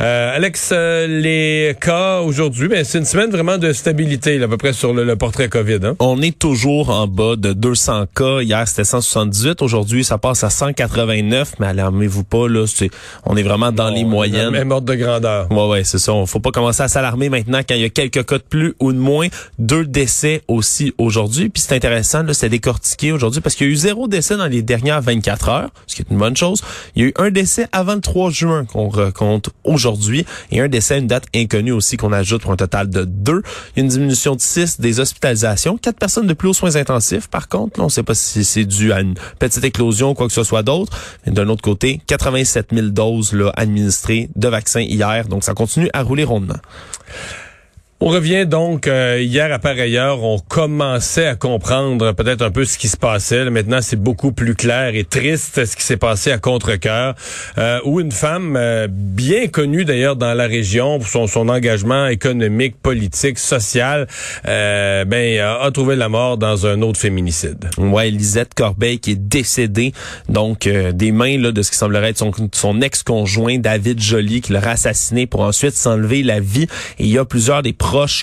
Euh, Alex, euh, les cas aujourd'hui, ben, c'est une semaine vraiment de stabilité, là, à peu près sur le, portrait COVID. Hein? On est toujours en bas de 200 cas. Hier, c'était 178. Aujourd'hui, ça passe à 189. Mais alarmez-vous pas, là, c'est, on est vraiment dans les moyennes. Même ordre de grandeur. Ouais, ouais, c'est ça. On faut pas commencer à s'alarmer maintenant quand il y a quelques cas de plus ou de moins. Deux décès aussi aujourd'hui. Puis c'est intéressant, là, c'est décortiqué aujourd'hui parce qu'il y a eu zéro décès dans les dernières 24 heures, ce qui est une bonne chose. Il y a eu un décès avant le 3 juin qu'on compte aujourd'hui et un décès une date inconnue aussi qu'on ajoute pour un total de deux. Il y a une diminution de 6 des hospitalisations, quatre personnes de plus aux soins intensifs. Par contre, on ne sait pas si c'est dû à une petite éclosion ou quoi que ce soit d'autre. D'un autre côté, 87 000 doses là, administrées de vaccins hier. Donc, ça continue à rouler rondement. On revient donc euh, hier à par ailleurs, on commençait à comprendre peut-être un peu ce qui se passait. maintenant, c'est beaucoup plus clair et triste ce qui s'est passé à Contrecoeur, euh, où une femme euh, bien connue d'ailleurs dans la région pour son, son engagement économique, politique, social, euh, ben a, trouvé la mort dans un autre féminicide. Ouais, Lisette Corbeil qui est décédée donc des mains là de ce qui semblerait être son, son ex-conjoint David Joly qui l'aurait assassiné pour ensuite s'enlever la vie. Et il y a plusieurs des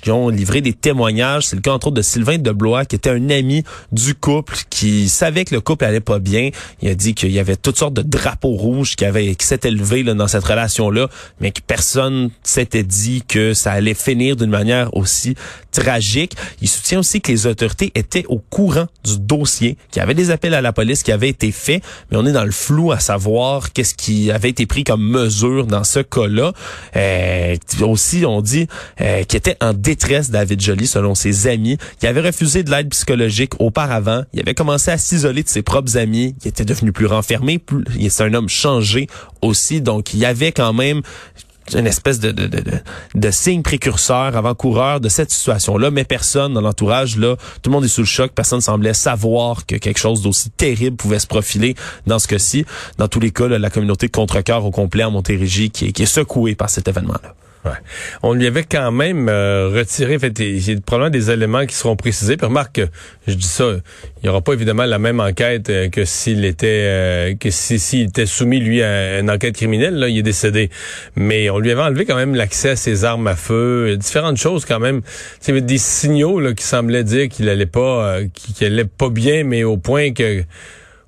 qui ont livré des témoignages. C'est le cas entre autres de Sylvain Deblois, qui était un ami du couple, qui savait que le couple allait pas bien. Il a dit qu'il y avait toutes sortes de drapeaux rouges qui avaient qui s'étaient levés là, dans cette relation-là, mais que personne s'était dit que ça allait finir d'une manière aussi tragique. Il soutient aussi que les autorités étaient au courant du dossier, qu'il y avait des appels à la police qui avaient été faits, mais on est dans le flou à savoir qu'est-ce qui avait été pris comme mesure dans ce cas-là. Euh, aussi, on dit euh, qu'il était en détresse, David Joly, selon ses amis. Il avait refusé de l'aide psychologique auparavant. Il avait commencé à s'isoler de ses propres amis. Il était devenu plus renfermé. Il est un homme changé aussi. Donc, il y avait quand même une espèce de, de, de, de, signe précurseur, avant-coureur de cette situation-là, mais personne dans l'entourage, là, tout le monde est sous le choc, personne semblait savoir que quelque chose d'aussi terrible pouvait se profiler dans ce cas-ci. Dans tous les cas, la communauté de contre-cœur au complet en Montérégie qui qui est secouée par cet événement-là. On lui avait quand même euh, retiré, fait, il y a probablement des éléments qui seront précisés. Puis remarque que, je dis ça, il n'y aura pas évidemment la même enquête euh, que s'il était euh, que s'il était soumis, lui, à une enquête criminelle, là, il est décédé. Mais on lui avait enlevé quand même l'accès à ses armes à feu, différentes choses quand même. Il y des signaux là, qui semblaient dire qu'il allait pas qu'il allait pas bien, mais au point que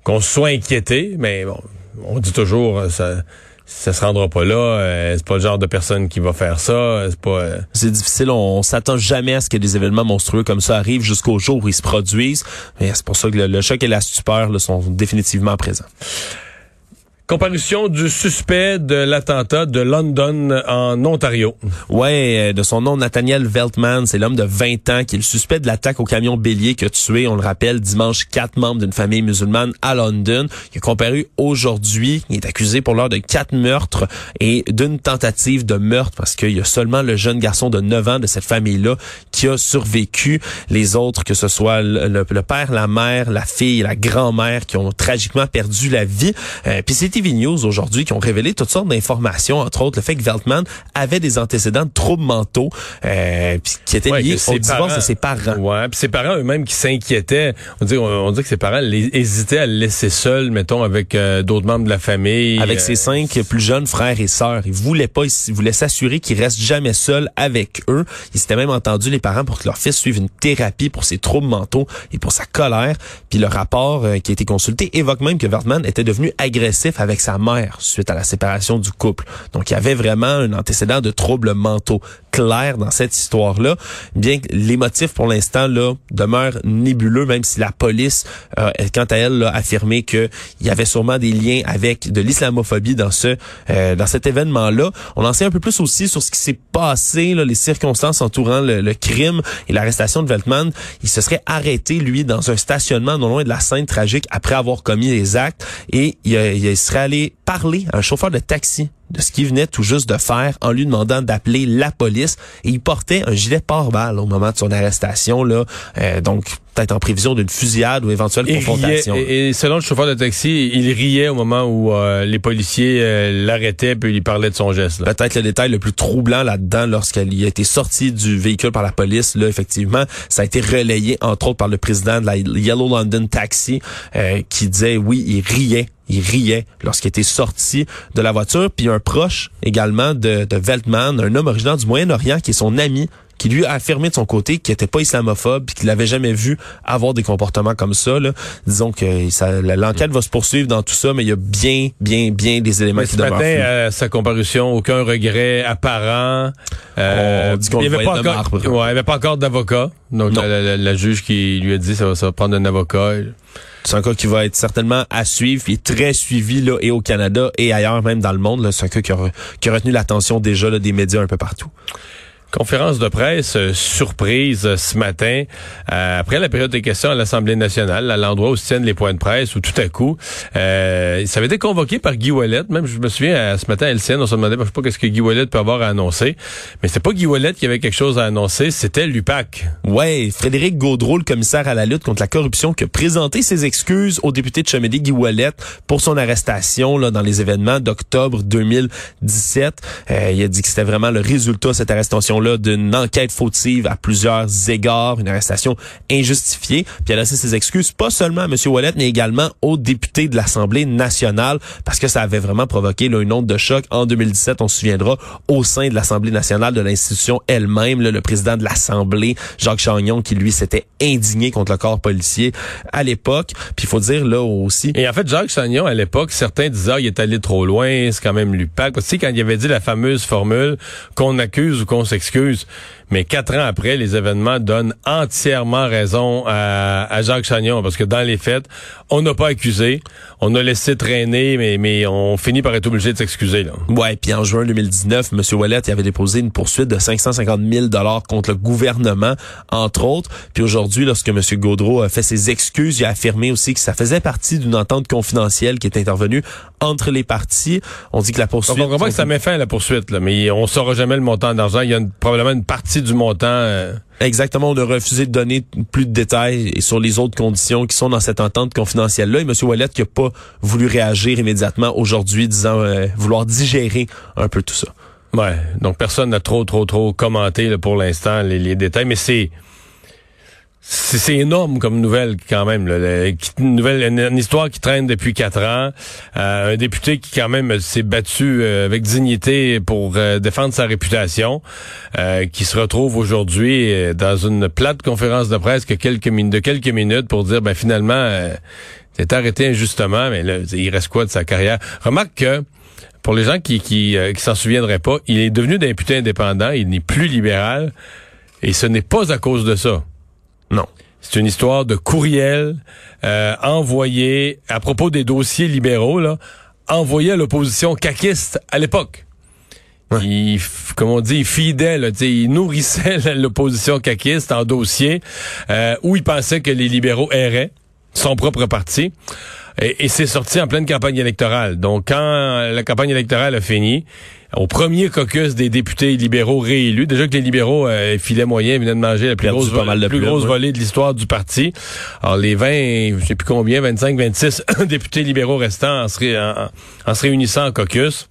qu'on soit inquiété. Mais bon, on dit toujours ça ça se rendra pas là. Euh, c'est pas le genre de personne qui va faire ça. C'est pas. Euh, c'est difficile. On, s'attend jamais à ce que des événements monstrueux comme ça arrivent jusqu'au jour où ils se produisent. Mais c'est pour ça que le, choc et la stupeur là, sont définitivement présents. Comparution du suspect de l'attentat de London en Ontario. Ouais, euh, de son nom Nathaniel Veltman, c'est l'homme de 20 ans qui est le suspect de l'attaque au camion bélier qui a tué, on le rappelle, dimanche quatre membres d'une famille musulmane à London. Il est comparu aujourd'hui. Il est accusé pour l'heure de quatre meurtres et d'une tentative de meurtre parce qu'il y a seulement le jeune garçon de 9 ans de cette famille-là qui a survécu. Les autres, que ce soit le, père, la mère, la fille, la grand-mère qui ont tragiquement perdu la vie. Euh, puis TV News aujourd'hui qui ont révélé toutes sortes d'informations, entre autres le fait que Veltman avait des antécédents de troubles mentaux euh, qui étaient liés au divorce de ses parents. Ouais, puis ses parents eux-mêmes qui s'inquiétaient. On dit, on, dit que ses parents hésitaient à le laisser seul, mettons, avec euh, d'autres membres de la famille. Avec ses euh, cinq plus jeunes frères et sœurs. Ils voulaient pas, ils voulaient s'assurer qu'il reste jamais seul avec eux. Ils s'étaient même entendu les parents pour que leur fils suive une thérapie pour ses troubles mentaux et pour sa colère. Puis le rapport euh, qui a été consulté évoque même que Veltman était devenu agressif avec sa mère suite à la séparation du couple. Donc il y avait vraiment un antécédent de troubles mentaux clair dans cette histoire-là. Bien que les motifs pour l'instant là demeurent nébuleux, même si la police, euh, quant à elle, a affirmé qu'il y avait sûrement des liens avec de l'islamophobie dans ce euh, dans cet événement-là. On en sait un peu plus aussi sur ce qui s'est passé, là, les circonstances entourant le, crime et l'arrestation de Veltman. Il se serait arrêté lui dans un stationnement non loin de la scène tragique après avoir commis les actes et il, il serait aller parler à un chauffeur de taxi de ce qu'il venait tout juste de faire en lui demandant d'appeler la police et il portait un gilet pare-balles au moment de son arrestation là euh, donc peut-être en prévision d'une fusillade ou éventuelle confrontation. et, selon le chauffeur de taxi, il riait au moment où euh, les policiers euh, l'arrêtaient puis il parlait de son geste. Peut-être le détail le plus troublant là-dedans lorsqu'elle a été sortie du véhicule par la police là effectivement, ça a été relayé entre autres par le président de la Yellow London Taxi qui disait oui, il riait il riait lorsqu'il était sorti de la voiture. Puis un proche également de, de Veltman, un homme originaire du Moyen-Orient qui est son ami qui lui a affirmé de son côté qu'il était pas islamophobe puis qu'il l'avait jamais vu avoir des comportements comme ça. Là. Disons que l'enquête va se poursuivre dans tout ça, mais il y a bien, bien, bien des éléments qui demeurent. matin, à sa comparution, aucun regret apparent. Euh, on dit qu'on il n'y avait, pas encore, ouais, avait pas encore d'avocat. Donc la, la, juge qui lui a dit ça va, ça va prendre un avocat. C'est un cas qui va être certainement à suivre, est très suivi là et au Canada et ailleurs même dans le monde. C'est un cas qui a, qui a retenu l'attention déjà là, des médias un peu partout. Conférence de presse euh, surprise euh, ce matin, euh, après la période des questions à l'Assemblée nationale, à l'endroit où se tiennent les points de presse, où tout à coup, ça avait été convoqué par Guy Wallet. Même, je me souviens, ce matin à LCN, on se demandait, je sais pas qu'est-ce que Guy Wallet peut avoir à annoncer. Mais c'est pas Guy Wallet qui avait quelque chose à annoncer, c'était l'UPAC. Ouais, Frédéric Gaudreau, le commissaire à la lutte contre la corruption, qui a présenté ses excuses au député de Chamédé, Guy Wallet, pour son arrestation là, dans les événements d'octobre 2017. il a dit que c'était vraiment le résultat, cette arrestation là d'une enquête fautive à plusieurs égards, une arrestation injustifiée. Puis elle a laissé ses excuses pas seulement à M. Wallet, mais également aux députés de l'Assemblée nationale, parce que ça avait vraiment provoqué là, une onde de choc en 2017, on se souviendra, au sein de l'Assemblée nationale, de l'institution elle-même, le président de l'Assemblée, Jacques Chagnon, qui lui s'était indigné contre le corps policier à l'époque. Puis il faut dire là aussi... Et en fait, Jacques Chagnon, à l'époque, certains disaient, ah, il est allé trop loin, c'est quand même l'UPAC. Tu sais, quand il avait dit la fameuse formule qu'on accuse ou qu'on s'excuse, excuse. Mais quatre ans après, les événements donnent entièrement raison à, Jacques Chagnon, parce que dans les faits, on n'a pas accusé, on a laissé traîner, mais, mais on finit par être obligé de s'excuser. Là. Ouais, puis en juin 2019, M. Ouellet avait déposé une poursuite de 550 000 dollars contre le gouvernement, entre autres. Puis aujourd'hui, lorsque M. Gaudreau a fait ses excuses, il a affirmé aussi que ça faisait partie d'une entente confidentielle qui est intervenue entre les parties. On dit que la poursuite... Donc on comprend que ça met fin à la poursuite, là, mais on saura jamais le montant d'argent. Il y a probablement une partie du montant. Euh. Exactement, on a refusé de donner plus de détails sur les autres conditions qui sont dans cette entente confidentielle-là. Et M. Wallet qui n'a pas voulu réagir immédiatement aujourd'hui, disant euh, vouloir digérer un peu tout ça. Ouais, donc personne n'a trop, trop, trop commenté pour l'instant les détails, mais c'est c'est énorme comme nouvelle quand même. une nouvelle, une, histoire qui traîne depuis quatre ans. Euh, un député qui quand même s'est battu euh, avec dignité pour euh, défendre sa réputation, qui se retrouve aujourd'hui dans une plate conférence de presse que quelques de quelques minutes pour dire ben finalement c'est arrêté injustement, mais là, il reste quoi de sa carrière? Remarque que pour les gens qui qui, qui s'en souviendraient pas, il est devenu député indépendant, il n'est plus libéral, et ce n'est pas à cause de ça. C'est une histoire de courriel euh, envoyé à propos des dossiers libéraux, là, envoyé à l'opposition caquiste à l'époque. Il, comme on dit, fidèle, il nourrissait l'opposition caquiste en dossier euh, où il pensait que les libéraux erraient son propre parti. Et, et c'est sorti en pleine campagne électorale. Donc, quand la campagne électorale a fini, au premier caucus des députés libéraux réélus. Déjà que les libéraux euh, filaient moyen, venaient de manger la plus grosse, plus grosse volée de l'histoire du parti. Alors les 20, je sais plus combien, 25, 26 députés libéraux restants en se réunissant en caucus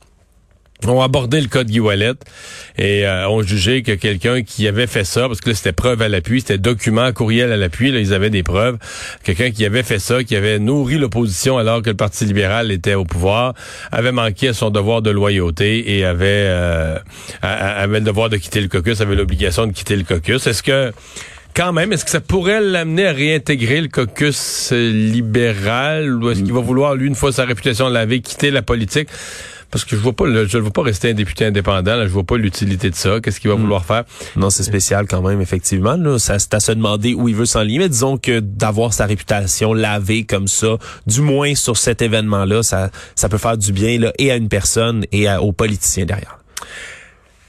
ont abordé le cas de Guy et euh, ont jugé que quelqu'un qui avait fait ça, parce que là, c'était preuve à l'appui, c'était document, courriel à l'appui, là, ils avaient des preuves, quelqu'un qui avait fait ça, qui avait nourri l'opposition alors que le Parti libéral était au pouvoir, avait manqué à son devoir de loyauté et avait, euh, avait le devoir de quitter le caucus, avait l'obligation de quitter le caucus. Est-ce que quand même, est-ce que ça pourrait l'amener à réintégrer le caucus libéral ou est-ce qu'il va vouloir, lui, une fois sa réputation lavée, quitter la politique? Parce que je vois pas, je ne veux pas rester un député indépendant. Là, je vois pas l'utilité de ça. Qu'est-ce qu'il va hmm. vouloir faire? Non, c'est spécial quand même, effectivement. Là, ça, c'est à se demander où il veut s'enligner. Mais disons que d'avoir sa réputation lavée comme ça, du moins sur cet événement-là, ça, ça peut faire du bien là, et à une personne et aux politiciens derrière.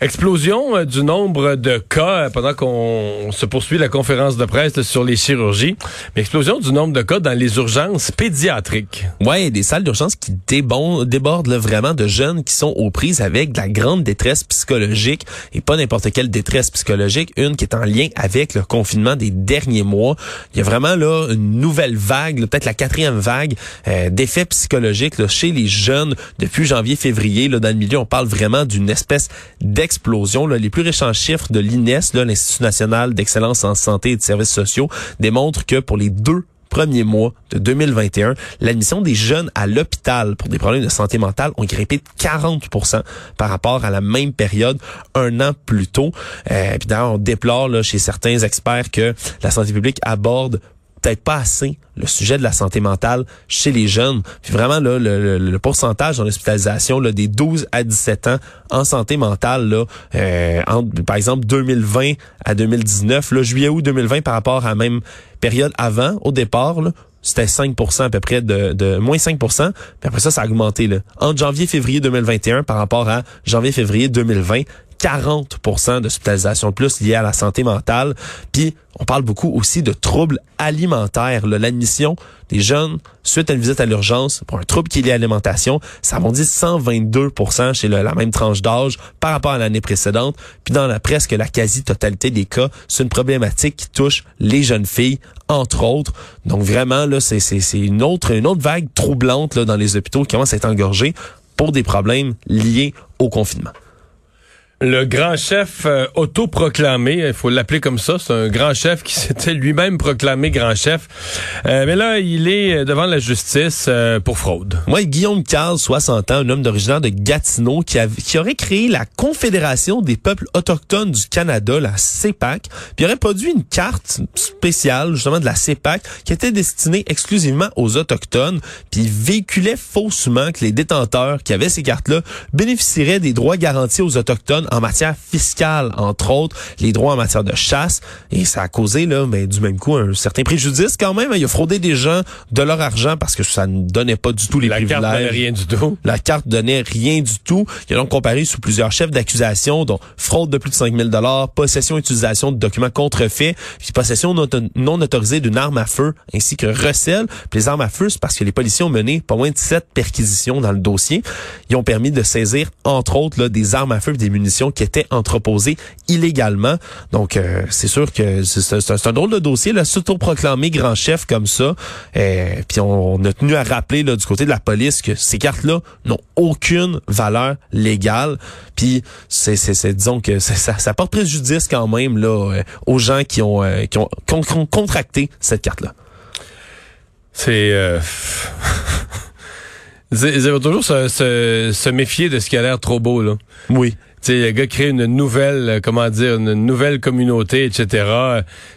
Explosion euh, du nombre de cas euh, pendant qu'on se poursuit la conférence de presse sur les chirurgies, mais explosion du nombre de cas dans les urgences pédiatriques. Ouais, des salles d'urgence qui débordent vraiment de jeunes qui sont aux prises avec de la grande détresse psychologique et pas n'importe quelle détresse psychologique, une qui est en lien avec le confinement des derniers mois. Il y a vraiment là une nouvelle vague, peut-être la quatrième vague euh, d'effets psychologiques là, chez les jeunes depuis janvier-février. Là, dans le milieu, on parle vraiment d'une espèce d'explosion explosion. Les plus récents chiffres de l'INES, l'Institut national d'excellence en santé et de services sociaux, démontrent que pour les deux premiers mois de 2021, l'admission des jeunes à l'hôpital pour des problèmes de santé mentale ont grimpé de 40% par rapport à la même période un an plus tôt. Euh, puis d'ailleurs, on déplore chez certains experts que la santé publique aborde peut-être pas assez le sujet de la santé mentale chez les jeunes. Puis vraiment, là, le, pourcentage en hospitalisation là, des 12 à 17 ans en santé mentale, là, euh, par exemple 2020 à 2019, là, juillet-août 2020 par rapport à la même période avant, au départ, là, c'était 5% à peu près de, de moins 5% puis après ça ça a augmenté là. Entre janvier février 2021 par rapport à janvier février 2020, 40% d'hospitalisation de plus liée à la santé mentale. Puis on parle beaucoup aussi de troubles alimentaires. L'admission des jeunes suite à une visite à l'urgence pour un trouble qui est lié à l'alimentation, ça bondi 122% chez la même tranche d'âge par rapport à l'année précédente. Puis dans la presque la quasi-totalité des cas, c'est une problématique qui touche les jeunes filles, entre autres. Donc vraiment, là, c'est une autre, une autre vague troublante dans les hôpitaux qui commence à être engorgée pour des problèmes liés au confinement. Le grand chef euh, autoproclamé, il faut l'appeler comme ça, c'est un grand chef qui s'était lui-même proclamé grand chef. Euh, mais là, il est devant la justice euh, pour fraude. Moi, Guillaume Carl, 60 ans, un homme d'origine de Gatineau, qui, qui aurait créé la Confédération des peuples autochtones du Canada, la CEPAC, puis aurait produit une carte spéciale, justement, de la CEPAC, qui était destinée exclusivement aux Autochtones, puis véhiculait faussement que les détenteurs qui avaient ces cartes-là bénéficieraient des droits garantis aux Autochtones en matière fiscale, entre autres, les droits en matière de chasse. Et ça a causé, là, mais du même coup, un certain préjudice quand même. Il a fraudé des gens de leur argent parce que ça ne donnait pas du tout les privilèges. La carte donnait rien du tout. La carte donnait rien du tout. Il a donc comparé sous plusieurs chefs d'accusation, dont fraude de plus de 5 000 possession et utilisation de documents contrefaits, puis possession non autorisée d'une arme à feu, ainsi que recel. Puis les armes à feu, c'est parce que les policiers ont mené pas moins de sept perquisitions dans le dossier. Ils ont permis de saisir, entre autres, là, des armes à feu et des munitions qui étaient entreposées illégalement. Donc, euh, c'est sûr que c'est un drôle de dossier, là, s'auto-proclamer grand chef comme ça. Euh, puis on, a tenu à rappeler là, du côté de la police que ces cartes-là n'ont aucune valeur légale. Puis c'est, c'est, disons que ça, ça porte préjudice quand même là euh, aux gens qui ont, qui ont, contracté cette carte-là. C'est Ils vont toujours se, se, se, méfier de ce qui a l'air trop beau, là. Oui sais, le gars crée une nouvelle, euh, comment dire, une nouvelle communauté, etc.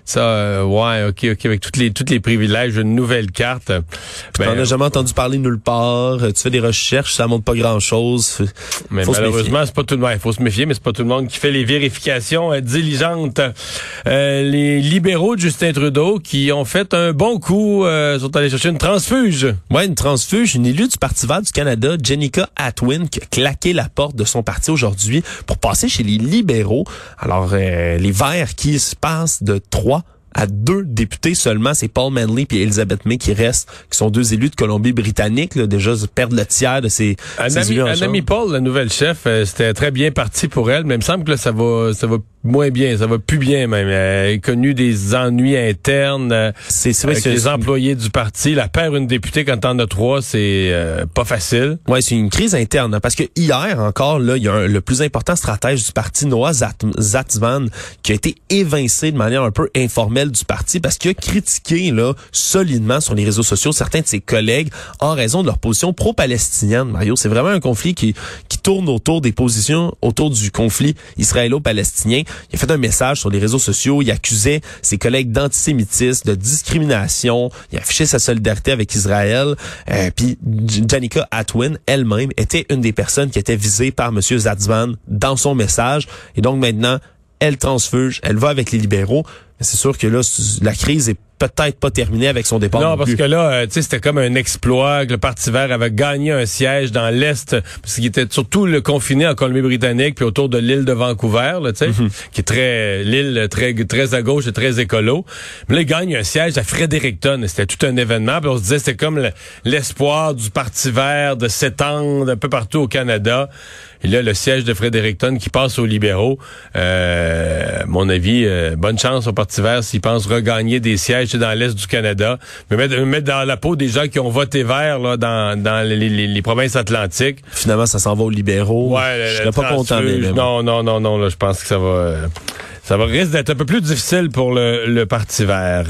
Ça, euh, ouais, ok, ok, avec toutes les, toutes les privilèges, une nouvelle carte. Tu n'en as jamais entendu parler nulle part. Euh, tu fais des recherches, ça montre pas grand chose. Mais malheureusement, c'est pas tout le monde. Il faut se méfier, mais c'est pas tout le monde qui fait les vérifications diligentes. les libéraux de Justin Trudeau qui ont fait un bon coup, sont allés chercher une transfuge. Ouais, une transfuge, une élue du Parti vert du Canada, Jenica Atwin, qui a claqué la porte de son parti aujourd'hui pour passer chez les libéraux. Alors, euh, les Verts qui se passent de trois à deux députés seulement. C'est Paul Manley et Elizabeth May qui restent, qui sont deux élus de Colombie-Britannique. Déjà, perdent le tiers de ces, ces élus Anami Paul, la nouvelle chef, euh, c'était très bien parti pour elle, mais il me semble que là, ça va, ça va moins bien, ça va plus bien même. Elle a connu des ennuis internes euh, c'est vrai avec les employés du parti. La père une députée quand t'en as trois, c'est euh, pas facile. Ouais, c'est une crise interne hein, parce que hier encore là, il y a le plus important stratège du parti Noah Zatzman qui a été évincé de manière un peu informelle du parti parce qu'il a critiqué là solidement sur les réseaux sociaux certains de ses collègues en raison de leur position pro-palestinienne. Mario, c'est vraiment un conflit qui qui tourne autour des positions autour du conflit israélo-palestinien. Il a fait un message sur les réseaux sociaux. Il accusait ses collègues d'antisémitisme, de discrimination. Il a affiché sa solidarité avec Israël. Euh, puis Janika Atwin, elle-même, était une des personnes qui était visée par M. Zatzman dans son message. Et donc maintenant, elle transfuge, elle va avec les libéraux. C'est sûr que là, la crise est peut-être pas terminé avec son départ. Non, parce que là, euh, tu sais, c'était comme un exploit que le Parti vert avait gagné un siège dans l'Est, parce qu'il était surtout le confiné en Colombie-Britannique, puis autour de l'île de Vancouver, tu sais, mhm. qui est très, l'île très, très à gauche et très écolo. Mais là, il gagne un siège à Fredericton. C'était tout un événement, puis on se disait, c'était comme l'espoir du Parti vert de s'étendre un peu partout au Canada. Et là, le siège de Fredericton qui passe aux libéraux. Euh, mon avis, euh, bonne chance au Parti vert s'ils pensent regagner des sièges dans l'Est du Canada. Me mettre, mettre, dans la peau des gens qui ont voté vert là, dans, dans les, les, provinces atlantiques. Finalement, ça s'en va aux libéraux. Ouais, je serais pas content. Non, non, non, non. Là, je pense que ça va... Euh, ça va risque d'être un peu plus difficile pour le, le Parti vert.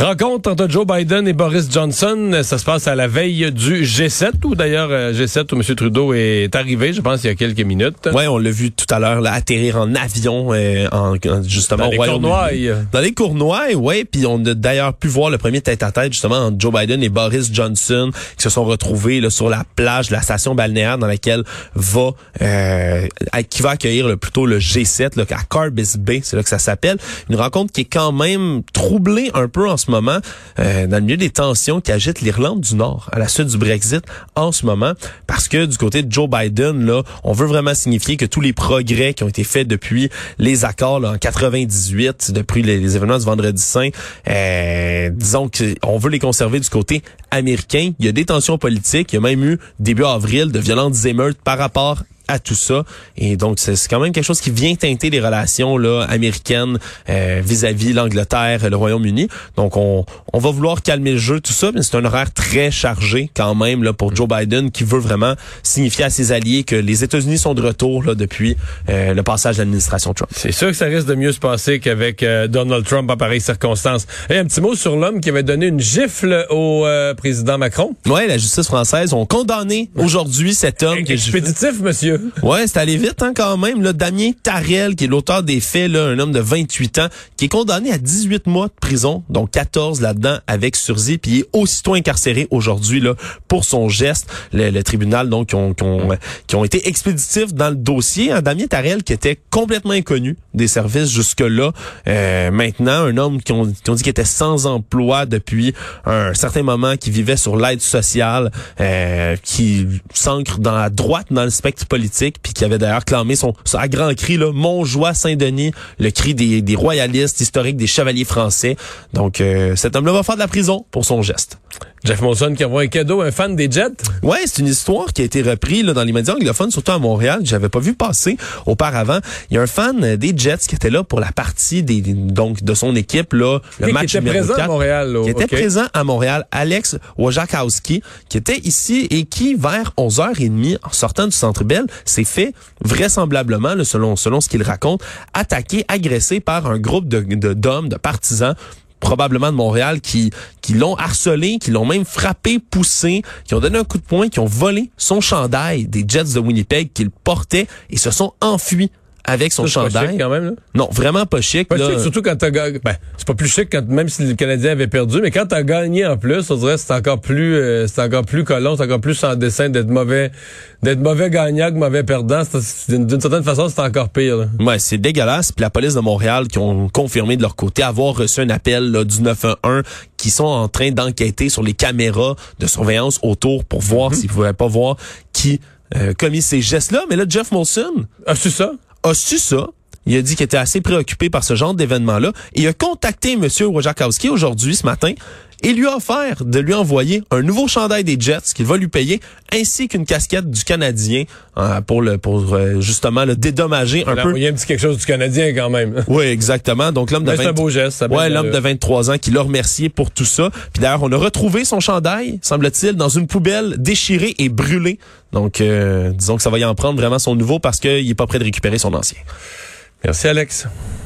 Rencontre entre Joe Biden et Boris Johnson, ça se passe à la veille du G7, où d'ailleurs euh, G7 où M. Trudeau est arrivé, je pense, il y a quelques minutes. Oui, on l'a vu tout à l'heure atterrir en avion, euh, en, justement dans les Cournois. Dans les Cournois, oui, puis on a d'ailleurs pu voir le premier tête-à-tête justement entre Joe Biden et Boris Johnson qui se sont retrouvés là, sur la plage de la station balnéaire dans laquelle va euh, qui va accueillir le, plutôt le G7 là, à Carbis Bay, c'est là que ça s'appelle. Une rencontre qui est quand même troublée un peu en ce moment, euh, dans le milieu des tensions qui agitent l'Irlande du Nord à la suite du Brexit en ce moment, parce que du côté de Joe Biden, là, on veut vraiment signifier que tous les progrès qui ont été faits depuis les accords là, en 98, depuis les, événements du Vendredi Saint, euh, disons qu'on veut les conserver du côté américain. Il y a des tensions politiques, il y a même eu début avril de violentes émeutes par rapport à tout ça. Et donc, c'est quand même quelque chose qui vient teinter les relations là, américaines euh, vis-à-vis l'Angleterre, le Royaume-Uni. Donc, on, on va vouloir calmer le jeu, tout ça, mais c'est un horaire très chargé quand même là, pour Joe Biden qui veut vraiment signifier à ses alliés que les États-Unis sont de retour là, depuis euh, le passage de l'administration Trump. C'est sûr que ça risque de mieux se passer qu'avec euh, Donald Trump en pareille circonstance. Et un petit mot sur l'homme qui avait donné une gifle au président Macron. Oui, la justice française ont condamné aujourd'hui cet homme. Expéditif, monsieur. Ouais, c'est allé vite hein, quand même. Là, Damien Tarel, qui est l'auteur des faits, là, un homme de 28 ans, qui est condamné à 18 mois de prison, donc 14 là-dedans avec sursis, puis il est aussitôt incarcéré aujourd'hui là pour son geste. Le, tribunal donc qui ont, qui ont, été expéditifs dans le dossier. Hein, Damien Tarel qui était complètement inconnu des services jusque-là. Euh, maintenant, un homme qui ont, qui ont dit qu'il était sans emploi depuis un certain moment, qui vivait sur l'aide sociale, euh, qui s'ancre dans la droite dans le spectre politique puis qui avait d'ailleurs clamé son, à grand cri, là, Montjoie Saint-Denis, le cri des, des royalistes historiques, des chevaliers français. Donc, euh, cet homme-là va faire de la prison pour son geste. Jeff Monson qui envoie un cadeau à un fan des Jets. Ouais, c'est une histoire qui a été reprise là, dans les médias anglophones, surtout à Montréal, que j'avais pas vu passer auparavant. Il y a un fan des Jets qui était là pour la partie des, donc de son équipe là, le match qui était présent à Montréal. qui était présent à Montréal, Alex Wojciechowski, qui était ici et qui vers 11h30 en sortant du Centre Bell, s'est fait vraisemblablement, là, selon selon ce qu'il raconte, attaqué, agressé par un groupe de d'hommes, de, de partisans probablement de Montréal qui qui l'ont harcelé, qui l'ont même frappé, poussé, qui ont donné un coup de poing, qui ont volé son chandail des Jets de Winnipeg qu'il portait et se sont enfuis avec son chandail. quand même, là. Non, vraiment pas chic. Pas chic, surtout quand t'as gagné. Ben, c'est pas plus chic quand même si le Canadien avait perdu, mais quand t'as gagné en plus, on dirait que c'est encore plus, euh, c'est encore plus collant, c'est encore plus sans dessin d'être mauvais, d'être mauvais gagnant que mauvais perdant. D'une certaine façon, c'est encore pire. Là. Ouais, c'est dégueulasse. Puis la police de Montréal qui ont confirmé de leur côté avoir reçu un appel là, du 911 qui sont en train d'enquêter sur les caméras de surveillance autour pour voir mm-hmm. s'ils pouvaient pas voir qui euh, commis ces gestes-là. Mais là, Jeff Molson. Ah, c'est ça? A su ça? Il a dit qu'il était assez préoccupé par ce genre d'événement-là. Et il a contacté M. Wojciechowski aujourd'hui, ce matin, et lui a offert de lui envoyer un nouveau chandail des Jets qu'il va lui payer, ainsi qu'une casquette du Canadien euh, pour le pour euh, justement le dédommager un peu. Il y a un petit quelque chose du Canadien quand même. Oui, exactement. Donc l'homme de 20... un beau geste. ouais, l'homme de 23 ans qui l'a remercié pour tout ça. Puis d'ailleurs, on a retrouvé son chandail, semble-t-il, dans une poubelle déchirée et brûlée. Donc euh, disons que ça va y en prendre vraiment son nouveau parce qu'il est pas prêt de récupérer son ancien. Merci Alex.